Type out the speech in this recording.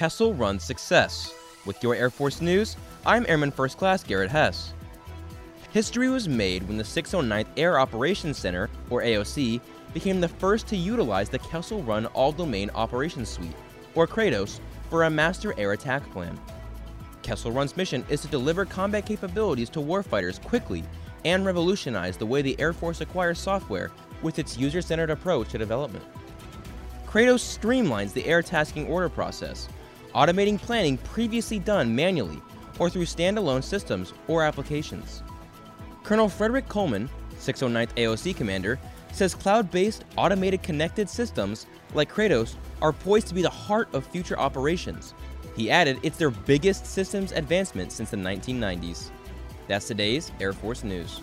Kessel Run success. With your Air Force news, I'm Airman First Class Garrett Hess. History was made when the 609th Air Operations Center, or AOC, became the first to utilize the Kessel Run All Domain Operations Suite, or KRADOS, for a master air attack plan. Kessel Run's mission is to deliver combat capabilities to warfighters quickly and revolutionize the way the Air Force acquires software with its user centered approach to development. KRADOS streamlines the air tasking order process, automating planning previously done manually or through standalone systems or applications. Colonel Frederick Coleman, 609th AOC commander, says cloud based automated connected systems like KRADOS are poised to be the heart of future operations. He added it's their biggest systems advancement since the 1990s. That's today's Air Force News.